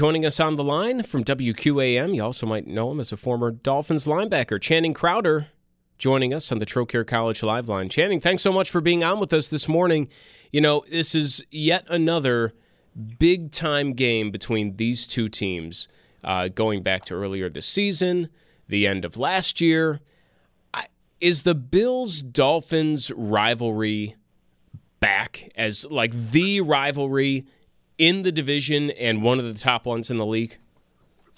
Joining us on the line from WQAM, you also might know him as a former Dolphins linebacker, Channing Crowder, joining us on the Trocaire College Live line. Channing, thanks so much for being on with us this morning. You know, this is yet another big time game between these two teams, uh, going back to earlier this season, the end of last year. Is the Bills Dolphins rivalry back as like the rivalry in the division and one of the top ones in the league?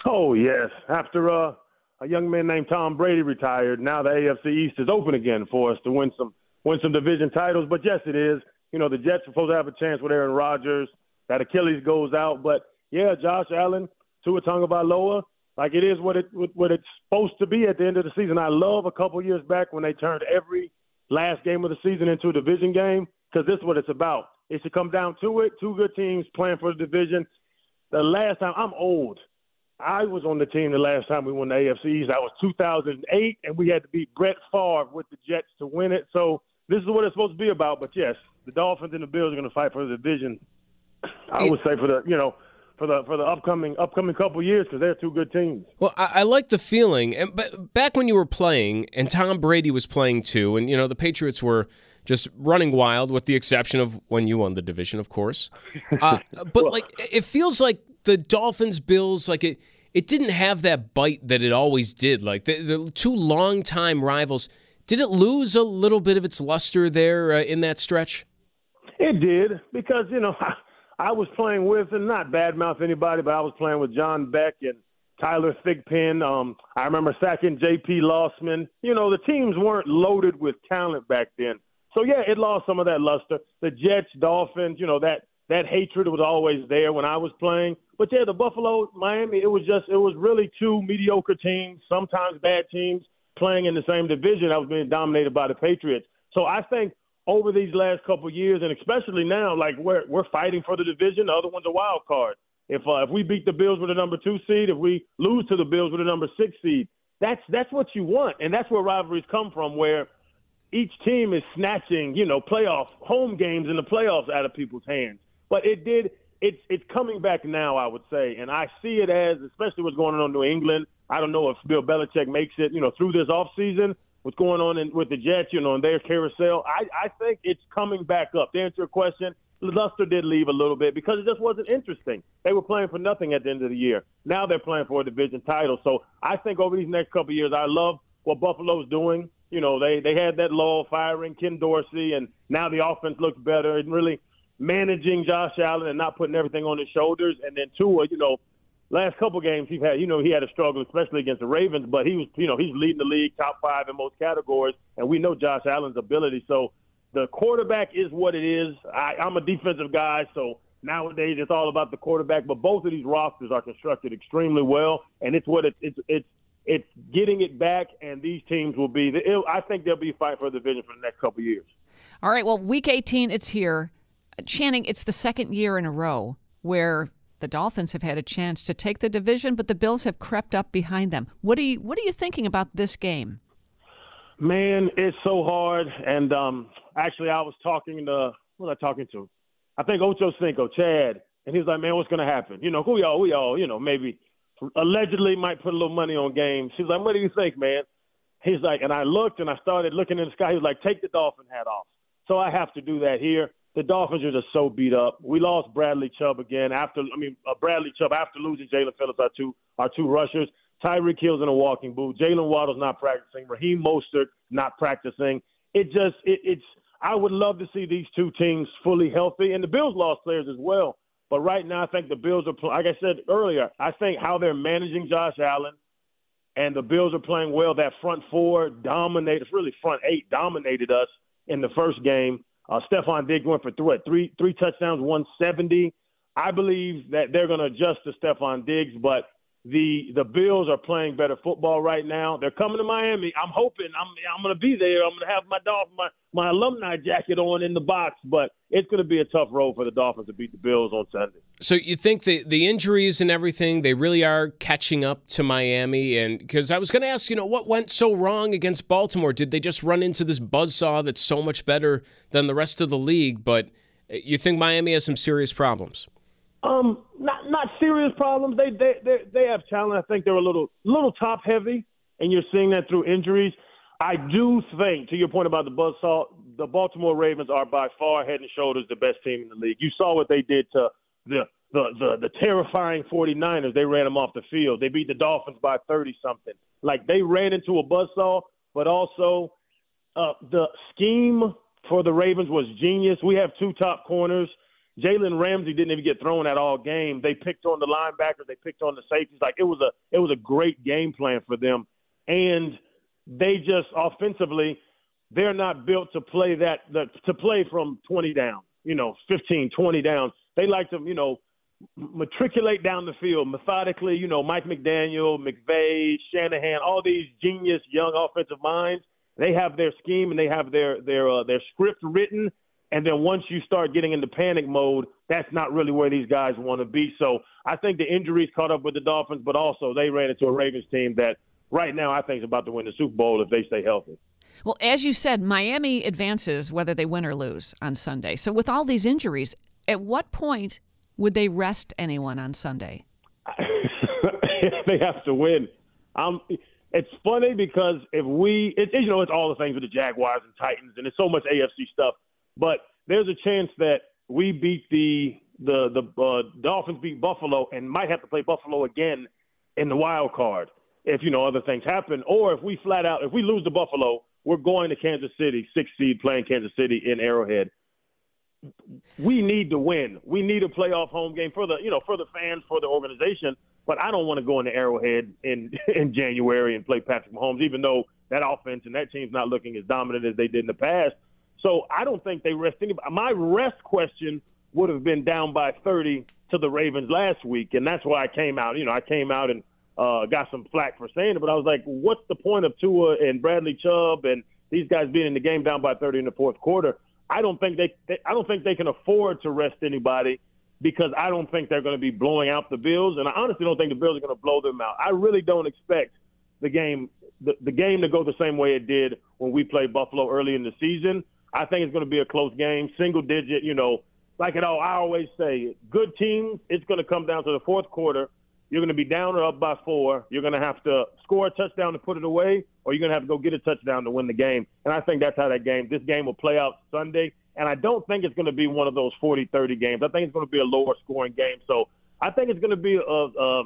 Oh yes. After uh, a young man named Tom Brady retired, now the AFC East is open again for us to win some win some division titles. But yes, it is. You know, the Jets are supposed to have a chance with Aaron Rodgers. That Achilles goes out, but yeah, Josh Allen, Tua Tagovailoa, like it is what it what it's supposed to be at the end of the season. I love a couple years back when they turned every last game of the season into a division game because this is what it's about. It should come down to it. Two good teams playing for the division. The last time I'm old. I was on the team the last time we won the AFC East. That was 2008, and we had to beat Brett Favre with the Jets to win it. So this is what it's supposed to be about. But yes, the Dolphins and the Bills are going to fight for the division. I would say for the you know for the for the upcoming upcoming couple years because they're two good teams. Well, I, I, like the feeling, and but back when you were playing and Tom Brady was playing too, and you know the Patriots were just running wild, with the exception of when you won the division, of course. Uh, but like it feels like the Dolphins Bills, like it it didn't have that bite that it always did. Like the, the two longtime rivals, did it lose a little bit of its luster there uh, in that stretch? It did because you know. I was playing with, and not badmouth anybody, but I was playing with John Beck and Tyler Thigpen. Um, I remember sacking J.P. Losman. You know, the teams weren't loaded with talent back then. So yeah, it lost some of that luster. The Jets, Dolphins, you know that that hatred was always there when I was playing. But yeah, the Buffalo, Miami, it was just it was really two mediocre teams, sometimes bad teams playing in the same division. I was being dominated by the Patriots. So I think over these last couple of years, and especially now, like we're we're fighting for the division. The other one's a wild card. If uh, if we beat the Bills with a number two seed, if we lose to the Bills with a number six seed, that's that's what you want, and that's where rivalries come from, where each team is snatching, you know, playoff home games in the playoffs out of people's hands. But it did. It's it's coming back now, I would say, and I see it as, especially what's going on in New England. I don't know if Bill Belichick makes it, you know, through this off season, what's going on in, with the Jets, you know, and their carousel. I, I think it's coming back up. To answer your question, Luster did leave a little bit because it just wasn't interesting. They were playing for nothing at the end of the year. Now they're playing for a division title. So I think over these next couple of years, I love what Buffalo's doing. You know, they they had that lull firing Ken Dorsey, and now the offense looks better and really managing Josh Allen and not putting everything on his shoulders. And then Tua, you know, last couple games he's had, you know, he had a struggle, especially against the Ravens, but he was, you know, he's leading the league, top five in most categories, and we know Josh Allen's ability. So the quarterback is what it is. I, I'm a defensive guy, so nowadays it's all about the quarterback. But both of these rosters are constructed extremely well, and it's what it, it's it's it's getting it back, and these teams will be. I think they'll be fighting for the division for the next couple years. All right. Well, Week 18, it's here. Channing, it's the second year in a row where the Dolphins have had a chance to take the division, but the Bills have crept up behind them. What are you What are you thinking about this game? Man, it's so hard. And um, actually, I was talking to who was I talking to? I think Ocho Cinco, Chad, and he's like, "Man, what's going to happen? You know, who y'all, we all, you know, maybe allegedly might put a little money on games." He's like, "What do you think, man?" He's like, and I looked and I started looking in the sky. He was like, "Take the Dolphin hat off." So I have to do that here. the Dolphins are just so beat up. We lost Bradley Chubb again after. I mean, uh, Bradley Chubb after losing Jaelan Phillips, our two our two rushers. Tyreek Hill's in a walking boot. Jaylen Waddle's not practicing. Raheem Mostert not practicing. It just it, it's. I would love to see these two teams fully healthy, and the Bills lost players as well. But right now, I think the Bills are, like I said earlier, I think how they're managing Josh Allen, and the Bills are playing well. That front four dominated, really front eight dominated us in the first game. Uh, Stefon Diggs went for three, three, three touchdowns, 170. I believe that they're going to adjust to Stefon Diggs, but the the Bills are playing better football right now. They're coming to Miami. I'm hoping I'm I'm going to be there. I'm going to have my Dolphin my my alumni jacket on in the box, but it's going to be a tough road for the Dolphins to beat the Bills on Sunday. So you think the the injuries and everything they really are catching up to Miami? And because I was going to ask, you know, what went so wrong against Baltimore? Did they just run into this buzzsaw that's so much better than the rest of the league? But you think Miami has some serious problems? Um, not not serious problems. They they they, they have talent. I think they're a little little top heavy, and you're seeing that through injuries. I do think, to your point about the buzzsaw, the Baltimore Ravens are by far head and shoulders the best team in the league. You saw what they did to the the the, the terrifying 49ers. They ran them off the field. They beat the Dolphins by 30 something. Like they ran into a buzzsaw, but also uh, the scheme for the Ravens was genius. We have two top corners Jalen Ramsey didn't even get thrown at all game. They picked on the linebackers, they picked on the safeties. Like it was a it was a great game plan for them, and they just offensively they're not built to play that the, to play from 20 down, you know, 15, 20 down. They like to you know matriculate down the field methodically. You know, Mike McDaniel, McVay, Shanahan, all these genius young offensive minds. They have their scheme and they have their their uh, their script written and then once you start getting into panic mode, that's not really where these guys want to be. So I think the injuries caught up with the Dolphins, but also they ran into a Ravens team that right now I think is about to win the Super Bowl if they stay healthy. Well, as you said, Miami advances whether they win or lose on Sunday. So with all these injuries, at what point would they rest anyone on Sunday? they have to win. Um, it's funny because if we, it, you know, it's all the things with the Jaguars and Titans, and it's so much AFC stuff. But there's a chance that we beat the the the uh, Dolphins beat Buffalo and might have to play Buffalo again in the wild card if you know other things happen, or if we flat out if we lose to Buffalo, we're going to Kansas City, six seed playing Kansas City in Arrowhead. We need to win. We need a playoff home game for the you know for the fans for the organization. But I don't want to go into Arrowhead in in January and play Patrick Mahomes, even though that offense and that team's not looking as dominant as they did in the past. So I don't think they rest anybody. My rest question would have been down by 30 to the Ravens last week, and that's why I came out. You know, I came out and uh, got some flack for saying it, but I was like, what's the point of Tua and Bradley Chubb and these guys being in the game down by 30 in the fourth quarter? I don't think they, they I don't think they can afford to rest anybody because I don't think they're going to be blowing out the Bills, and I honestly don't think the Bills are going to blow them out. I really don't expect the game the, the game to go the same way it did when we played Buffalo early in the season. I think it's going to be a close game, single digit. You know, like it all. I always say, good teams. It's going to come down to the fourth quarter. You're going to be down or up by four. You're going to have to score a touchdown to put it away, or you're going to have to go get a touchdown to win the game. And I think that's how that game. This game will play out Sunday. And I don't think it's going to be one of those 40-30 games. I think it's going to be a lower scoring game. So I think it's going to be a, a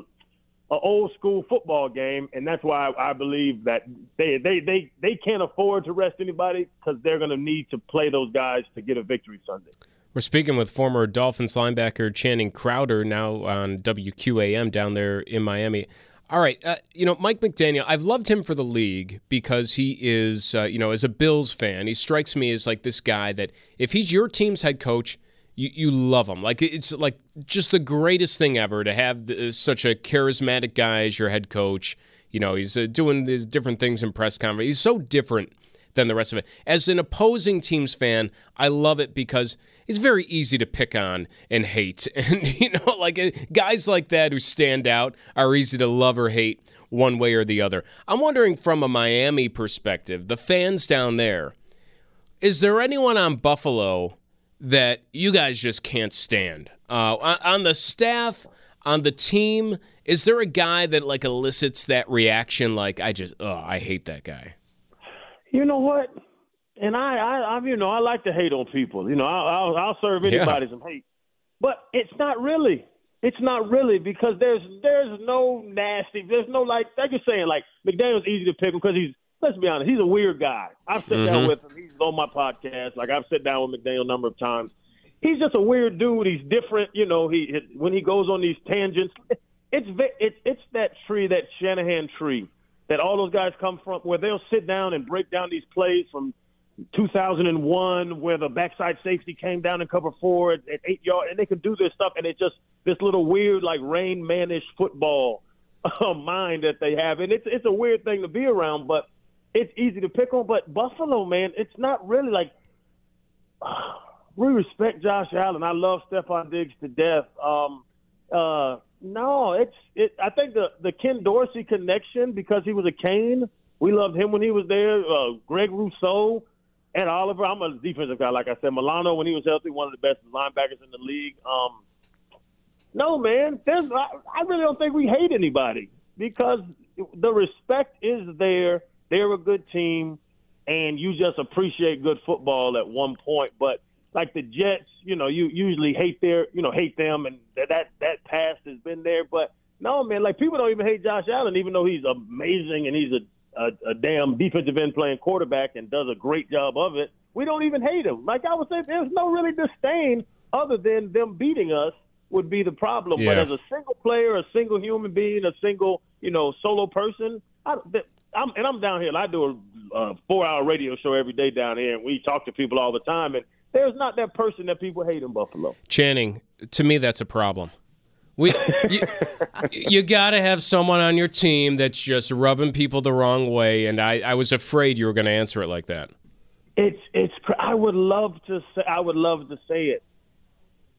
an old school football game, and that's why I believe that they they they they can't afford to rest anybody because they're going to need to play those guys to get a victory Sunday. We're speaking with former Dolphins linebacker Channing Crowder now on WQAM down there in Miami. All right, uh, you know Mike McDaniel. I've loved him for the league because he is, uh, you know, as a Bills fan, he strikes me as like this guy that if he's your team's head coach, you, you love him. Like it's like just the greatest thing ever to have such a charismatic guy as your head coach. You know, he's uh, doing these different things in press conference. He's so different than the rest of it. As an opposing team's fan, I love it because it's very easy to pick on and hate. And, you know, like uh, guys like that who stand out are easy to love or hate one way or the other. I'm wondering from a Miami perspective, the fans down there, is there anyone on Buffalo that you guys just can't stand. Uh, on the staff, on the team, is there a guy that like elicits that reaction? Like I just, oh, I hate that guy. You know what? and I, I, I, you know, I like to hate on people. You know, I'll, I'll, I'll serve anybody Yeah. some hate, but it's not really. It's not really because there's there's no nasty. There's no like like you're saying like McDaniel's easy to pick because he's let's be honest he's a weird guy. I've sat down with him. He's on my podcast. Like I've sat down with McDaniel a number of times. He's just a weird dude. He's different. You know, he when he goes on these tangents, it's it's it's that tree, that Shanahan tree, that all those guys come from, where they'll sit down and break down these plays from 2001 where the backside safety came down and cover four at, at eight yards, and they can do this stuff, and it's just this little weird like Rain Manish football uh, mind that they have, and it's it's a weird thing to be around, but it's easy to pick on. But Buffalo, man, it's not really like we respect Josh Allen. I love Stefon Diggs to death. Um, uh, no, it's it. I think the the Ken Dorsey connection because he was a Cane. We loved him when he was there. Uh, Greg Rousseau, Ed Oliver. I'm a defensive guy, like I said. Milano, when he was healthy, one of the best linebackers in the league. Um, no, man, there's. I, I really don't think we hate anybody because the respect is there. They're a good team, and you just appreciate good football at one point. But like the Jets, you know, you usually hate their, you know, hate them, and that that, that past has been there. But no, man, like people don't even hate Josh Allen, even though he's amazing and he's a a, a damn defensive end playing quarterback and does a great job of it. We don't even hate him. Like I would say, there's no really disdain other than them beating us would be the problem. But as a single player, a single human being, a single you know solo person, I, I'm and I'm down here. And I do a, four-hour radio show every day down here, and we talk to people all the time. And there's not that person that people hate in Buffalo. Channing, to me, that's a problem. We, you, you got to have someone on your team that's just rubbing people the wrong way, and I, I was afraid you were going to answer it like that. It's it's. I would love to say. I would love to say it.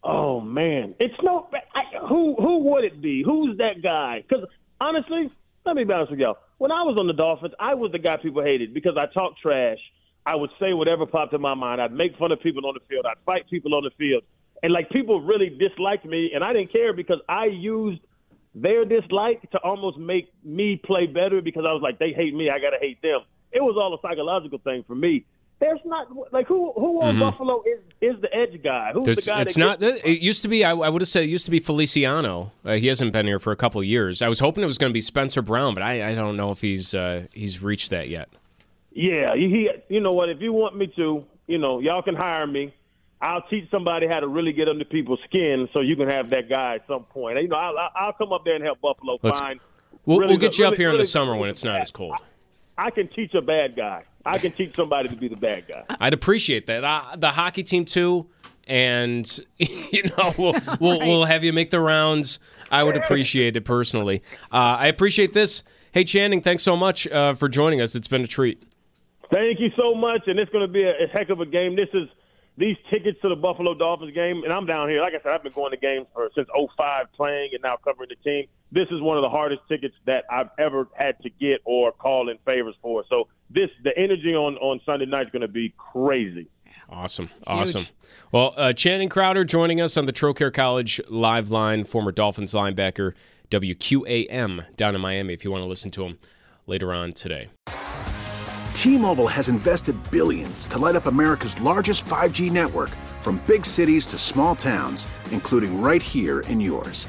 Oh man, it's no. I, who who would it be? Who's that guy? Because honestly, let me be honest with y'all. When I was on the Dolphins, I was the guy people hated because I talked trash. I would say whatever popped in my mind. I'd make fun of people on the field. I'd fight people on the field, and like people really disliked me, and I didn't care because I used their dislike to almost make me play better because I was like, they hate me, I gotta hate them. It was all a psychological thing for me. There's not like who who on Buffalo is is the edge guy? Who's There's, the guy? it's not. gets- It used to be. I, I would have said it used to be Feliciano. Uh, he hasn't been here for a couple of years. I was hoping it was going to be Spencer Brown, but I, I don't know if he's uh, he's reached that yet. Yeah, he. You know what? If you want me to, you know, y'all can hire me. I'll teach somebody how to really get under people's skin, so you can have that guy at some point. You know, I'll, I'll- come up there and help Buffalo Let's- find. We'll, really we'll get good- you up really- here in the summer when it's not as cold. I can teach a bad guy. I can teach somebody to be the bad guy. I'd appreciate that. Uh, the hockey team too, and you know we'll we'll, we'll have you make the rounds. I would appreciate it personally. Uh, I appreciate this. Hey Channing, thanks so much uh, for joining us. It's been a treat. Thank you so much, and it's going to be a, a heck of a game. This is these tickets to the Buffalo Dolphins game, and I'm down here. Like I said, I've been going to games for since '05, playing and now covering the team. This is one of the hardest tickets that I've ever had to get or call in favors for. So this, the energy on on Sunday night is going to be crazy. Awesome. Awesome. Well, uh, Channing Crowder joining us on the Trocaire College live line, former Dolphins linebacker, WQAM down in Miami, if you want to listen to him later on today. T-Mobile has invested billions to light up America's largest 5G network from big cities to small towns, including right here in yours.